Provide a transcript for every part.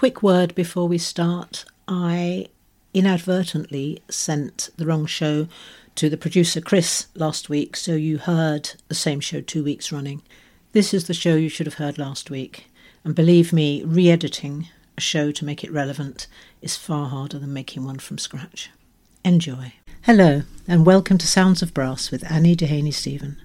Quick word before we start. I inadvertently sent the wrong show to the producer Chris last week, so you heard the same show two weeks running. This is the show you should have heard last week, and believe me, re editing a show to make it relevant is far harder than making one from scratch. Enjoy. Hello, and welcome to Sounds of Brass with Annie Dehaney Steven.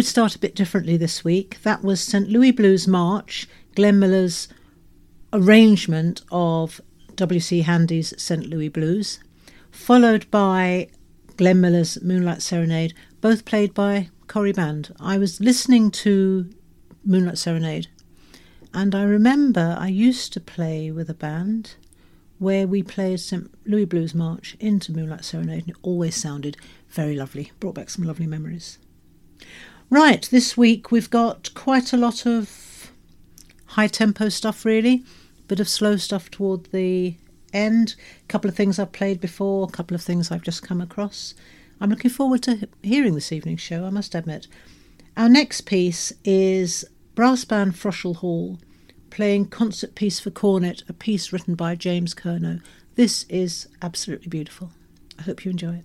We'd start a bit differently this week. That was St. Louis Blues March, Glenn Miller's arrangement of W.C. Handy's St. Louis Blues, followed by Glenn Miller's Moonlight Serenade, both played by Cory Band. I was listening to Moonlight Serenade, and I remember I used to play with a band where we played St. Louis Blues March into Moonlight Serenade, and it always sounded very lovely, brought back some lovely memories. Right, this week we've got quite a lot of high tempo stuff, really, a bit of slow stuff toward the end, a couple of things I've played before, a couple of things I've just come across. I'm looking forward to hearing this evening's show, I must admit. Our next piece is brass band Fröschl Hall playing concert piece for cornet, a piece written by James Curnow. This is absolutely beautiful. I hope you enjoy it.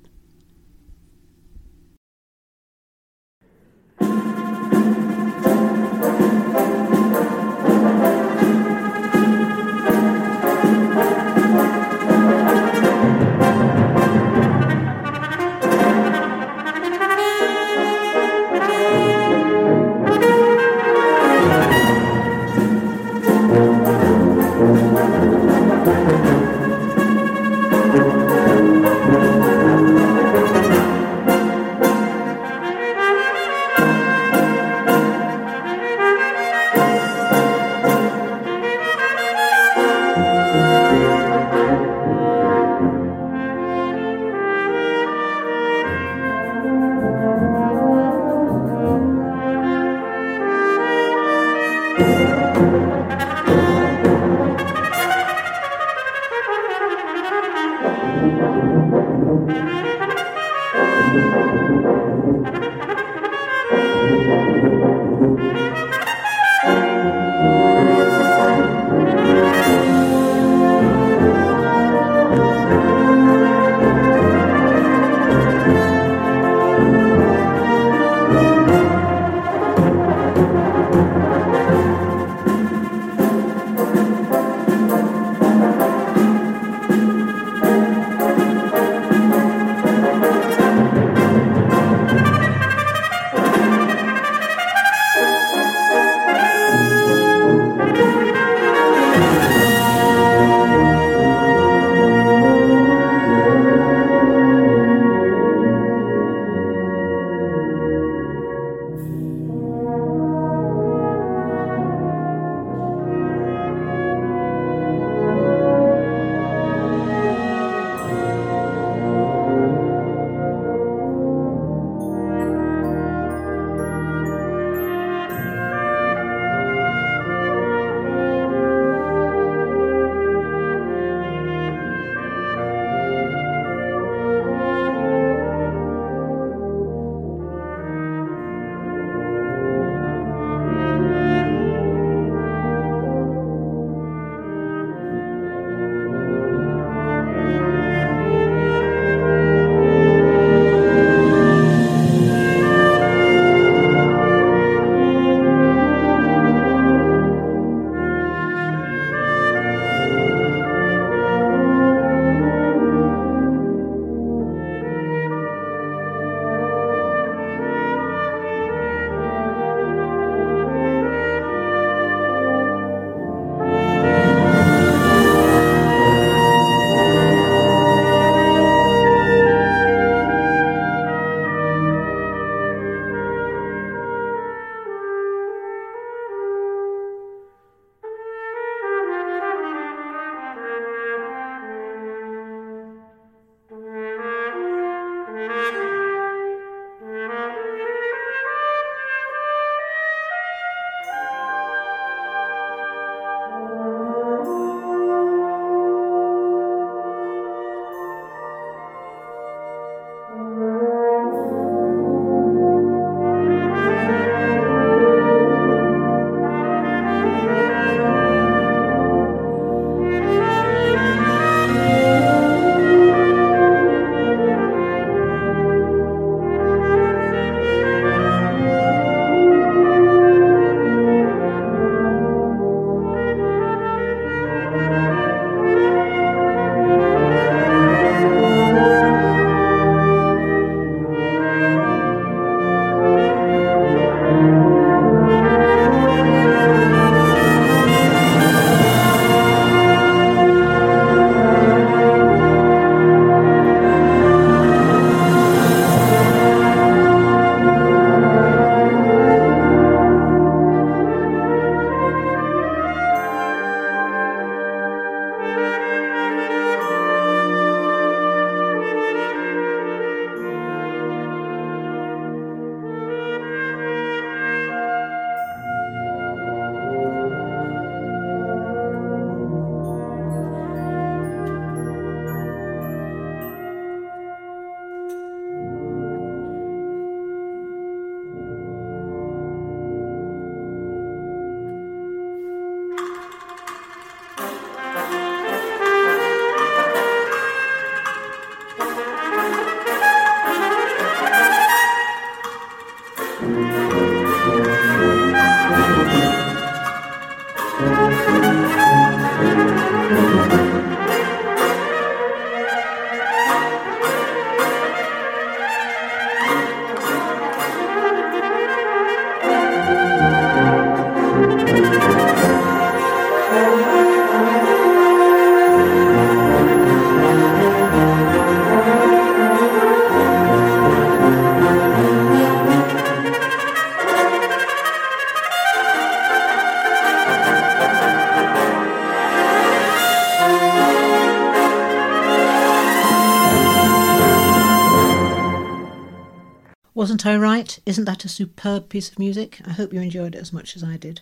I right? Isn't that a superb piece of music? I hope you enjoyed it as much as I did.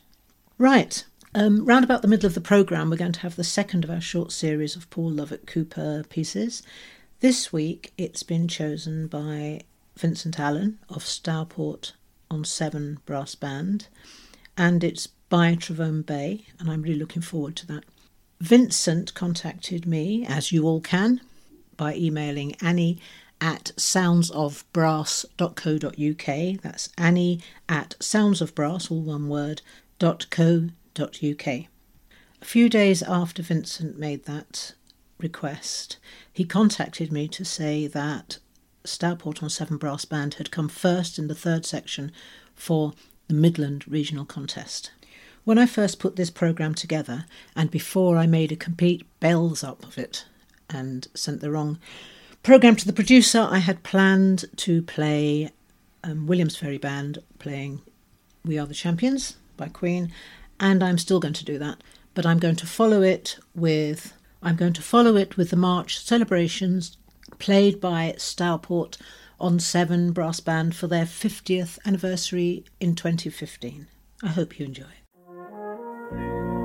Right, um, round about the middle of the programme, we're going to have the second of our short series of Paul Lovett Cooper pieces. This week, it's been chosen by Vincent Allen of Stourport on Severn Brass Band, and it's by Trevone Bay, and I'm really looking forward to that. Vincent contacted me, as you all can, by emailing Annie at soundsofbrass.co.uk. That's Annie at soundsofbrass, all one word, .co.uk. A few days after Vincent made that request, he contacted me to say that Stourport on Severn Brass Band had come first in the third section for the Midland Regional Contest. When I first put this programme together, and before I made a complete bells up of it and sent the wrong programme to the producer, I had planned to play um, Williams Fairey Band playing We Are the Champions by Queen and I'm still going to do that. But I'm going to follow it with I'm going to follow it with the March celebrations played by Stourport on Severn Brass Band for their 50th anniversary in 2015. I hope you enjoy.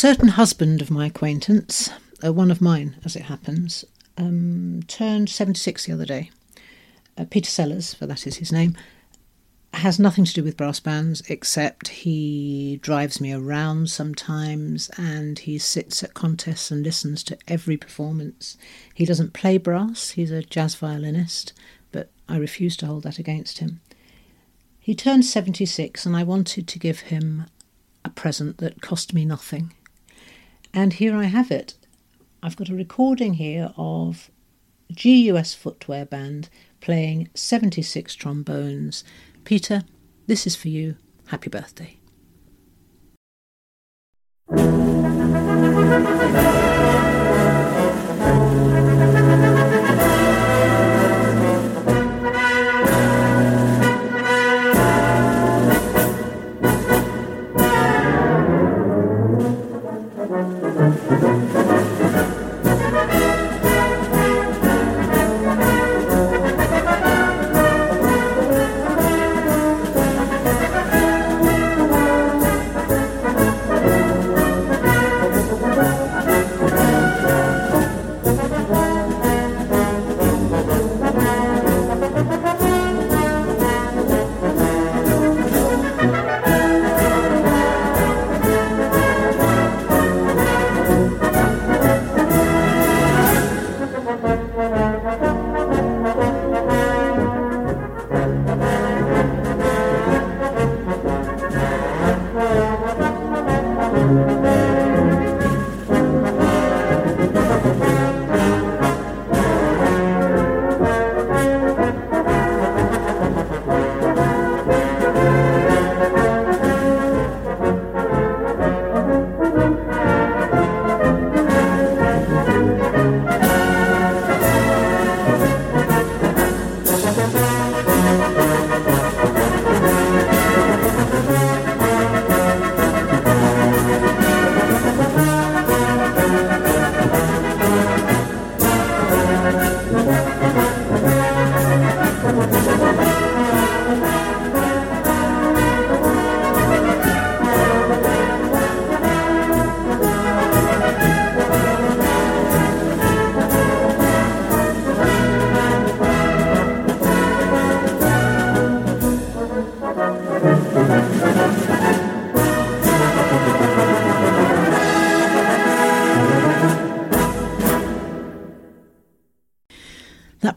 Certain husband of my acquaintance, uh, one of mine as it happens, um, turned 76 the other day. Uh, Peter Sellers, for that is his name, has nothing to do with brass bands except he drives me around sometimes and he sits at contests and listens to every performance. He doesn't play brass, he's a jazz violinist, but I refuse to hold that against him. He turned 76 and I wanted to give him a present that cost me nothing. And here I have it. I've got a recording here of GUS Footwear Band playing 76 trombones. Peter, this is for you. Happy birthday.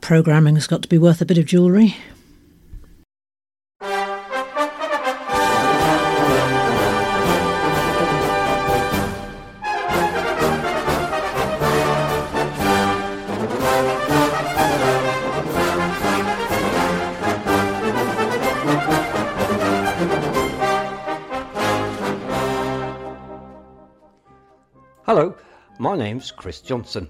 Programming has got to be worth a bit of jewellery. Hello, my name's Chris Johnson,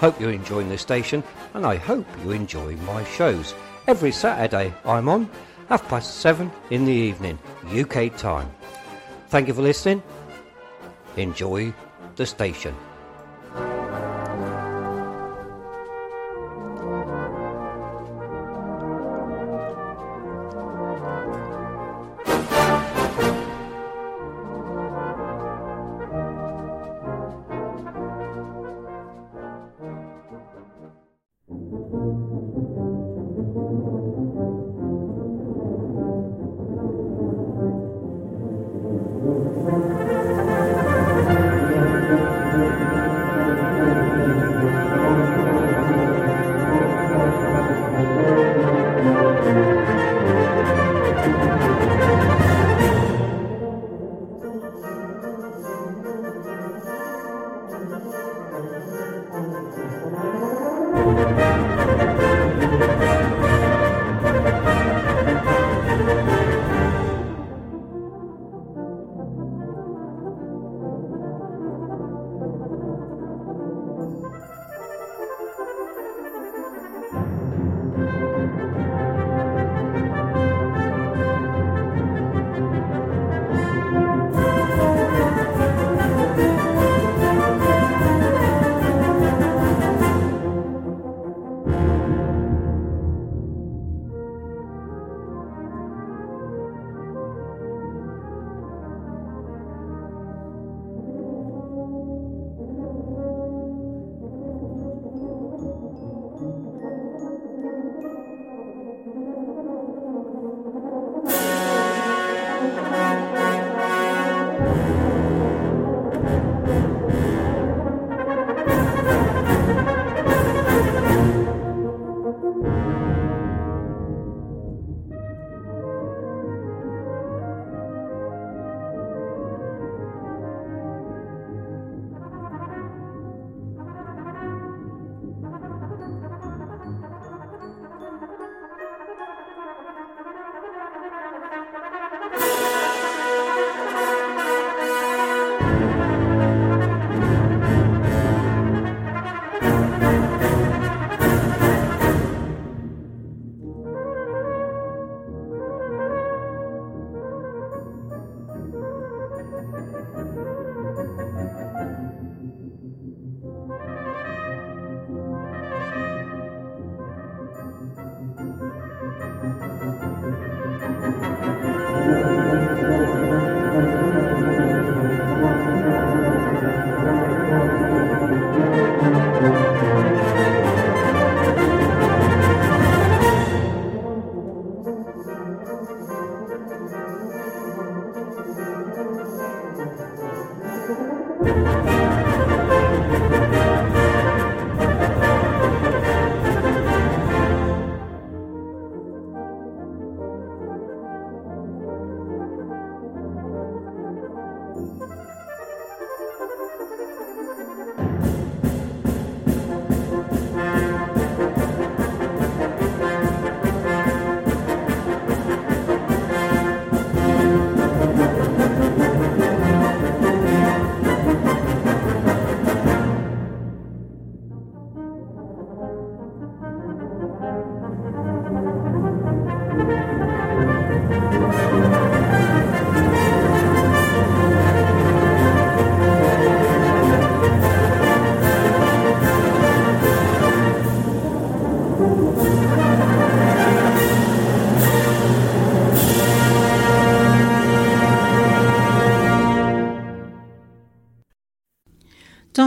hope you're enjoying this station, and I hope you enjoy my shows. Every Saturday I'm on, half past seven in the evening, UK time. Thank you for listening. Enjoy the station.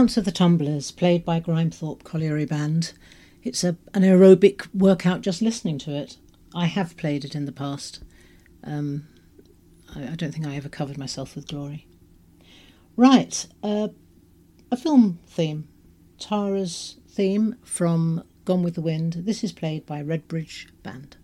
Of the Tumblers, played by Grimethorpe Colliery Band. It's a, an aerobic workout just listening to it. I have played it in the past. Um, I, I, don't think I ever covered myself with glory. Right, uh, a film theme. Tara's theme from Gone with the Wind. This is played by Redbridge Band.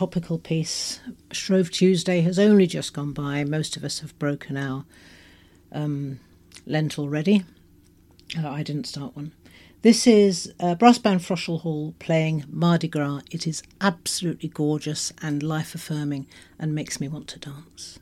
Topical piece. Shrove Tuesday has only just gone by. Most of us have broken our um, Lent already. Uh, I didn't start one. This is uh, Brass Band Fröschl Hall playing Mardi Gras. It is absolutely gorgeous and life affirming and makes me want to dance.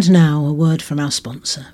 And now a word from our sponsor.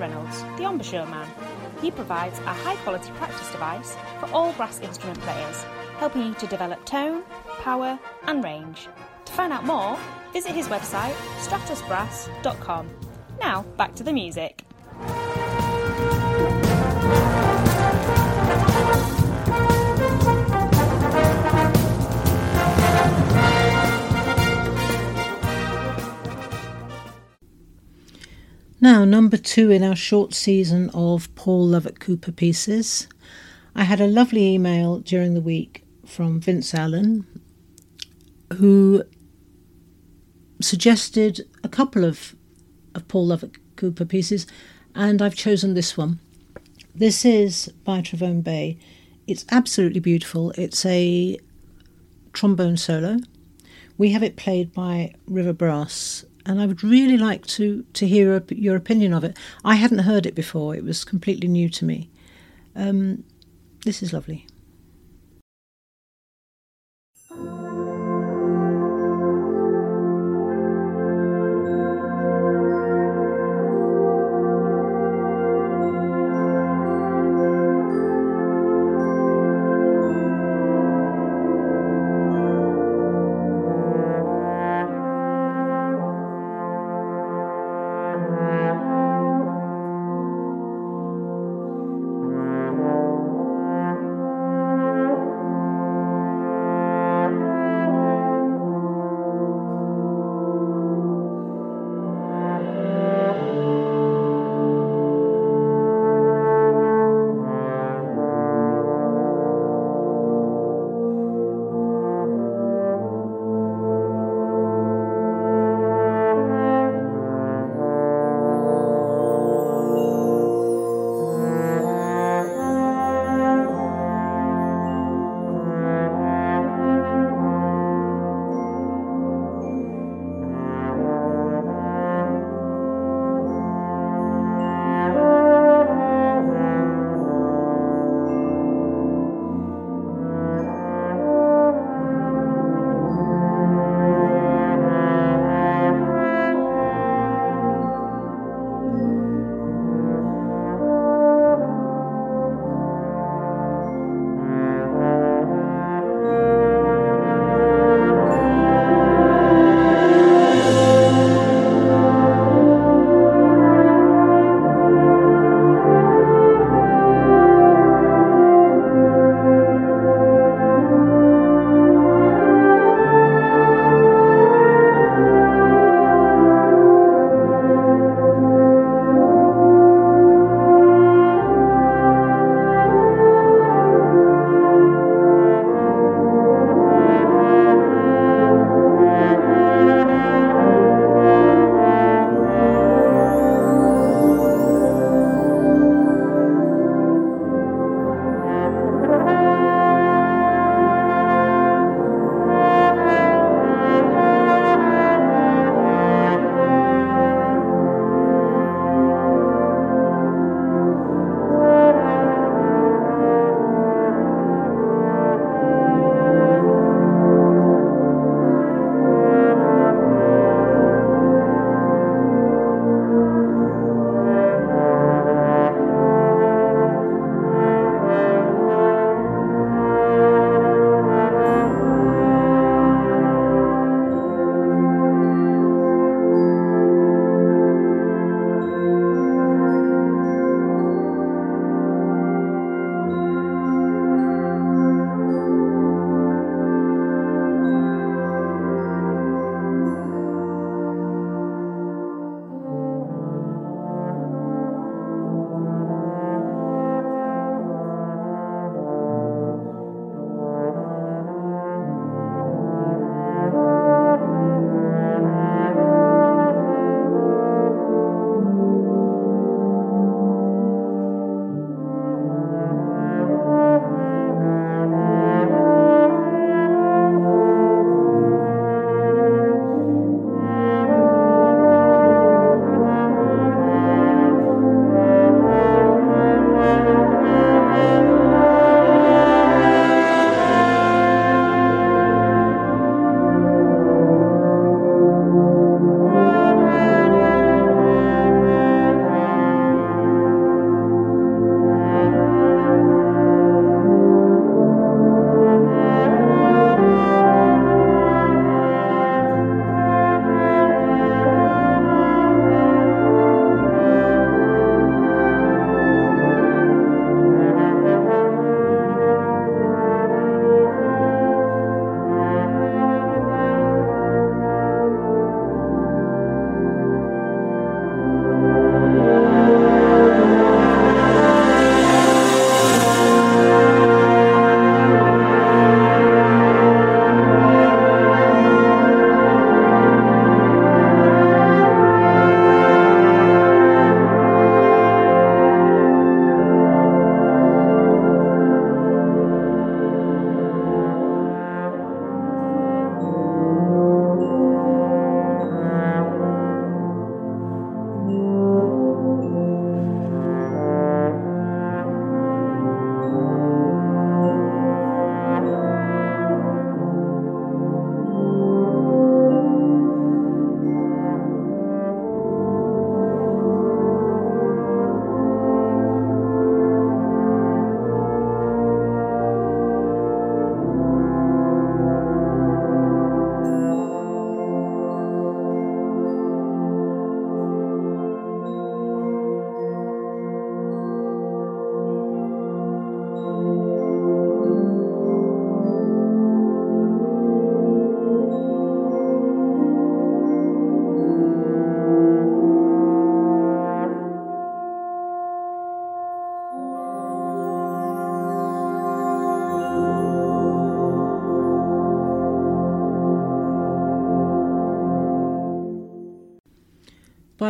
Reynolds, the embouchure man. He provides a high quality practice device for all brass instrument players, helping you to develop tone, power, and range. To find out more, visit his website, stratusbrass.com. Now, back to the music. Now, number two in our short season of Paul Lovett Cooper pieces. I had a lovely email during the week from Vince Allen who suggested a couple of, of Paul Lovett Cooper pieces, and I've chosen this one. This is by Trevone Bay. It's absolutely beautiful. It's a trombone solo. We have it played by River Brass, and I would really like to to hear your opinion of it. I hadn't heard it before; it was completely new to me. Um, this is lovely.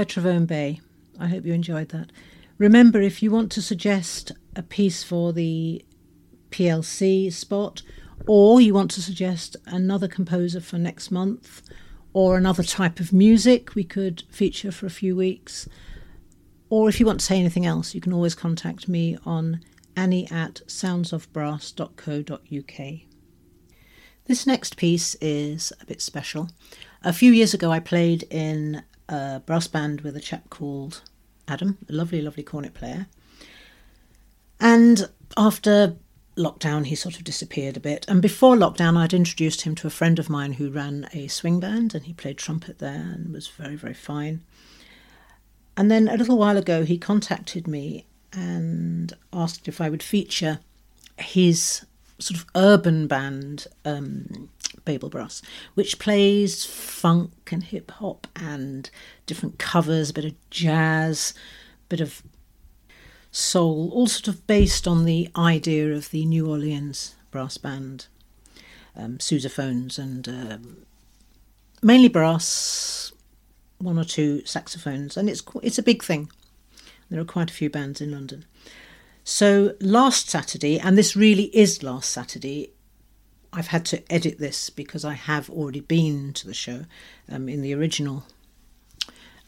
By Trevone Bay. I hope you enjoyed that. Remember, if you want to suggest a piece for the PLC spot, or you want to suggest another composer for next month, or another type of music we could feature for a few weeks, or if you want to say anything else, you can always contact me on annie at soundsofbrass.co.uk. This next piece is a bit special. A few years ago, I played in a brass band with a chap called Adam, a lovely, lovely cornet player. And after lockdown, he sort of disappeared a bit. And before lockdown, I'd introduced him to a friend of mine who ran a swing band, and he played trumpet there and was very, very fine. And then a little while ago, he contacted me and asked if I would feature his sort of urban band, um, Babel Brass, which plays funk and hip hop and different covers, a bit of jazz, a bit of soul, all sort of based on the idea of the New Orleans brass band, um, sousaphones and um, mainly brass, one or two saxophones, and it's it's a big thing. There are quite a few bands in London. So last Saturday, and this really is last Saturday, I've had to edit this because I have already been to the show. Um, in the original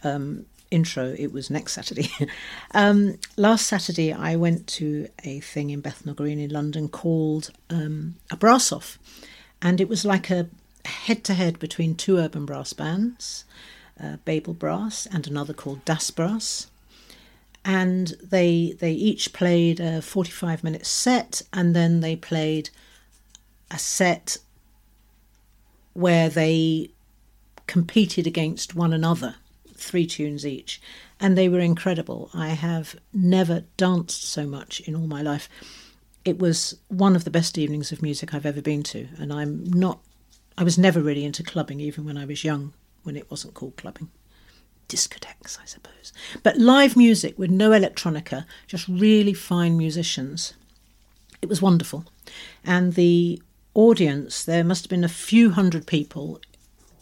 um, intro, it was next Saturday. um, last Saturday, I went to a thing in Bethnal Green in London called um, a brass off, and it was like a head to head between two urban brass bands, uh, Babel Brass and another called Das Brass and they they each played a 45 minute set and then they played a set where they competed against one another three tunes each and they were incredible. I have never danced so much in all my life. It was one of the best evenings of music i've ever been to and i'm not i was never really into clubbing even when i was young when it wasn't called clubbing discotheques, I suppose. But live music with no electronica, just really fine musicians. It was wonderful. And the audience, there must have been a few hundred people,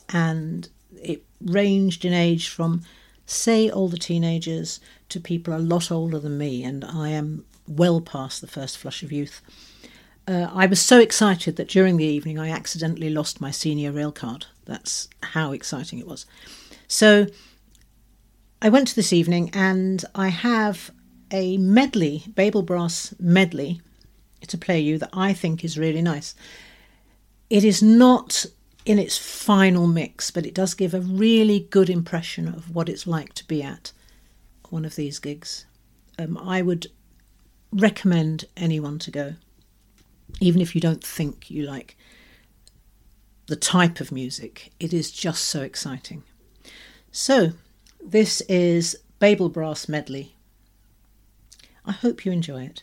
and it ranged in age from, say, older teenagers to people a lot older than me, and I am well past the first flush of youth. Uh, I was so excited that during the evening I accidentally lost my senior rail card. That's how exciting it was. So I went to this evening and I have a medley, Babel Brass medley, to play you that I think is really nice. It is not in its final mix, but it does give a really good impression of what it's like to be at one of these gigs. Um, I would recommend anyone to go, even if you don't think you like the type of music. It is just so exciting. So, this is Babel Brass Medley. I hope you enjoy it.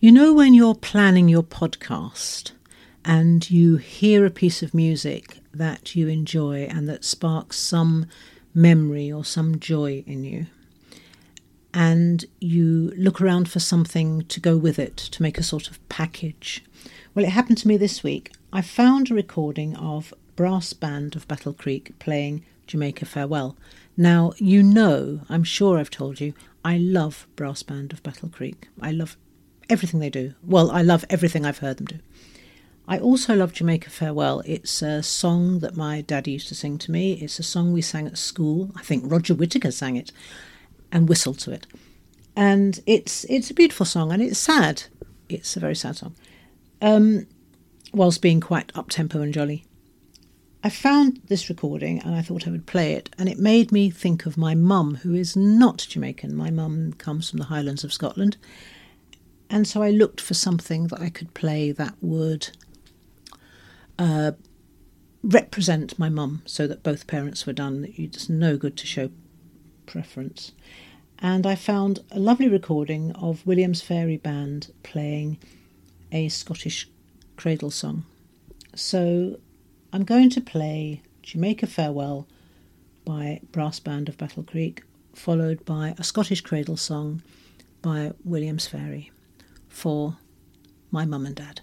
You know, when you're planning your podcast and you hear a piece of music that you enjoy and that sparks some memory or some joy in you, and you look around for something to go with it to make a sort of package. Well, it happened to me this week. I found a recording of Brass Band of Battle Creek playing Jamaica Farewell. Now, you know, I'm sure I've told you, I love Brass Band of Battle Creek. I love everything they do. Well, I love everything I've heard them do. I also love Jamaica Farewell. It's a song that my daddy used to sing to me. It's a song we sang at school. I think Roger Whittaker sang it and whistled to it. And it's it's a beautiful song and it's sad. It's a very sad song. Um, whilst being quite up tempo and jolly. I found this recording and I thought I would play it, and it made me think of my mum, who is not Jamaican. My mum comes from the Highlands of Scotland, and so I looked for something that I could play that would uh, represent my mum so that both parents were done. It's no good to show preference. And I found a lovely recording of Williams Fairey Band playing a Scottish cradle song. So I'm going to play Jamaica Farewell by Brass Band of Battle Creek, followed by a Scottish cradle song by Williams Fairey for my mum and dad.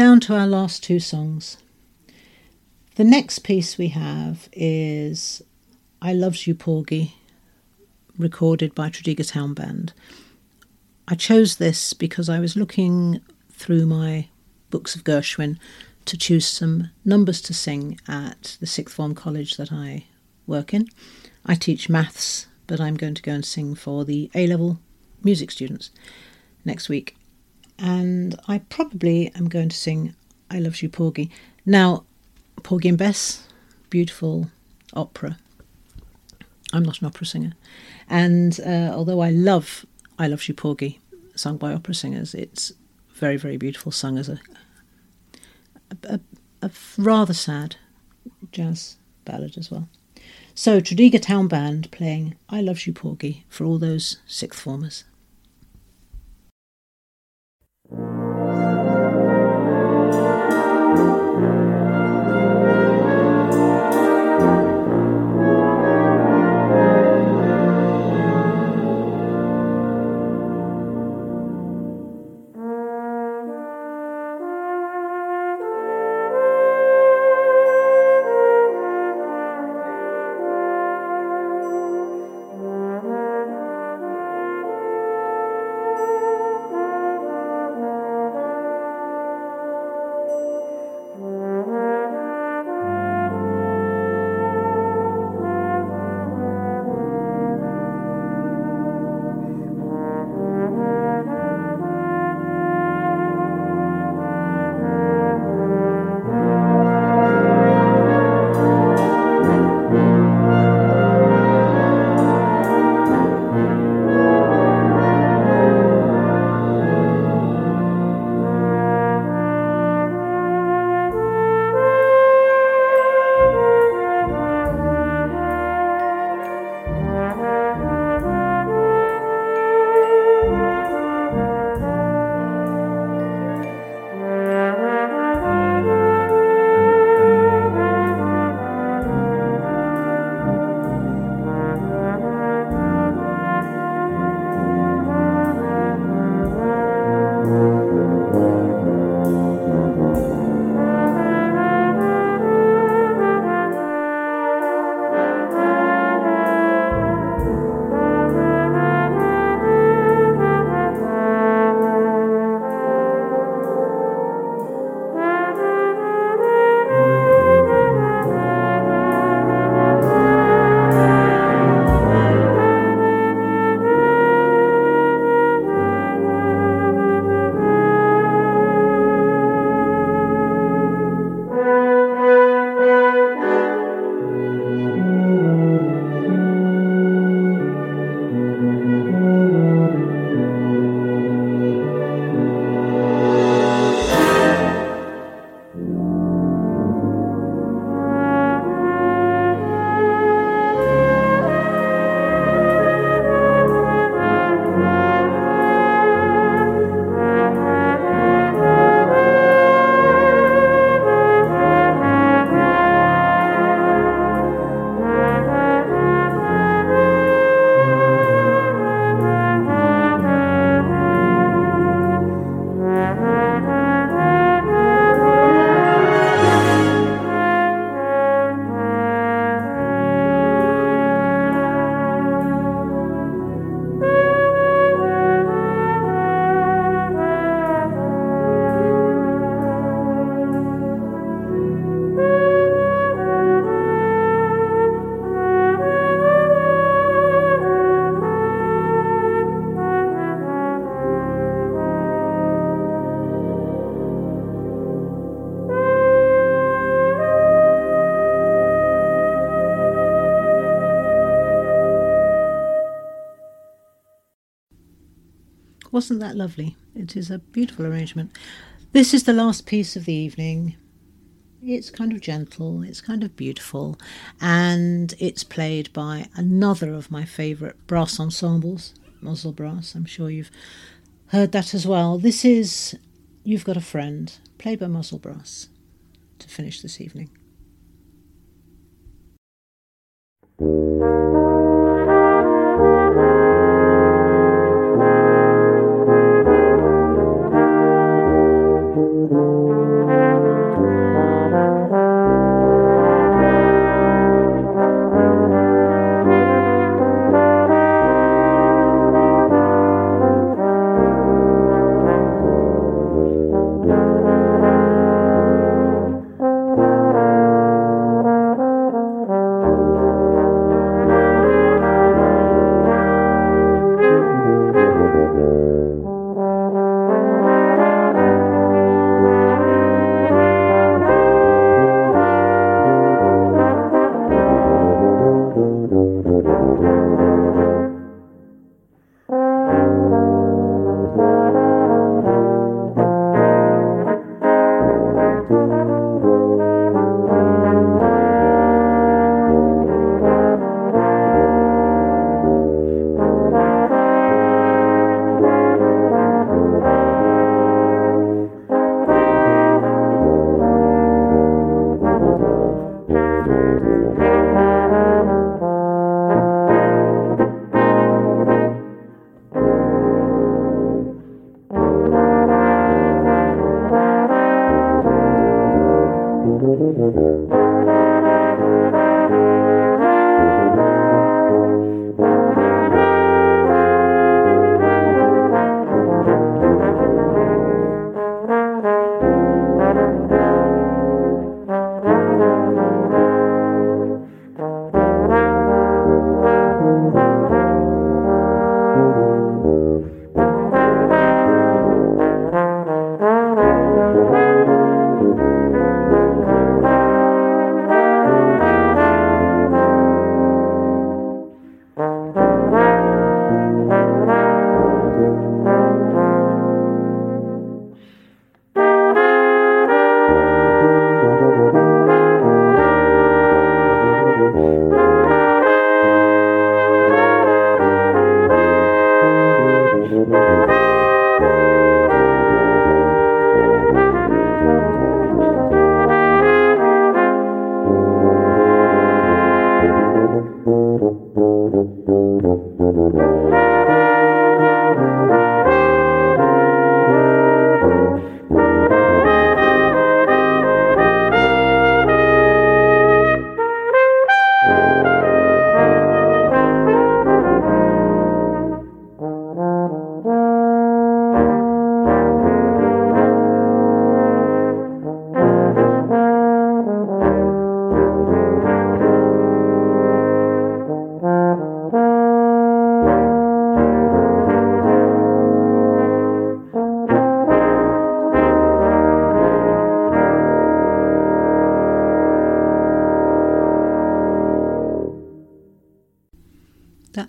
Down to our last two songs. The next piece we have is I Loves You Porgy, recorded by Tredegar Town Band. I chose this because I was looking through my books of Gershwin to choose some numbers to sing at the sixth form college that I work in. I teach maths, but I'm going to go and sing for the A level music students next week. And I probably am going to sing I Love You Porgy. Now, Porgy and Bess, beautiful opera. I'm not an opera singer. And uh, although I love I Love You Porgy, sung by opera singers, it's very, very beautiful, sung as a, a, a rather sad jazz ballad as well. So, Tredegar Town Band playing I Love You Porgy for all those sixth formers. Wasn't that lovely? It is a beautiful arrangement. This is the last piece of the evening. It's kind of gentle, it's kind of beautiful, and it's played by another of my favourite brass ensembles, Mnozil Brass. I'm sure you've heard that as well. This is You've Got a Friend, played by Mnozil Brass, to finish this evening.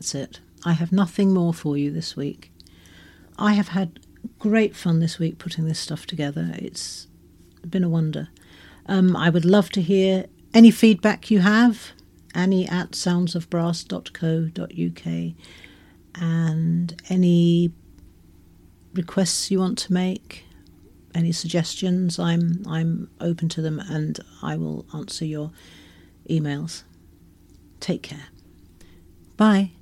That's it. I have nothing more for you this week. I have had great fun this week putting this stuff together. It's been a wonder. Um, I would love to hear any feedback you have. Annie at soundsofbrass.co.uk and any requests you want to make, any suggestions, I'm I'm open to them and I will answer your emails. Take care. Bye.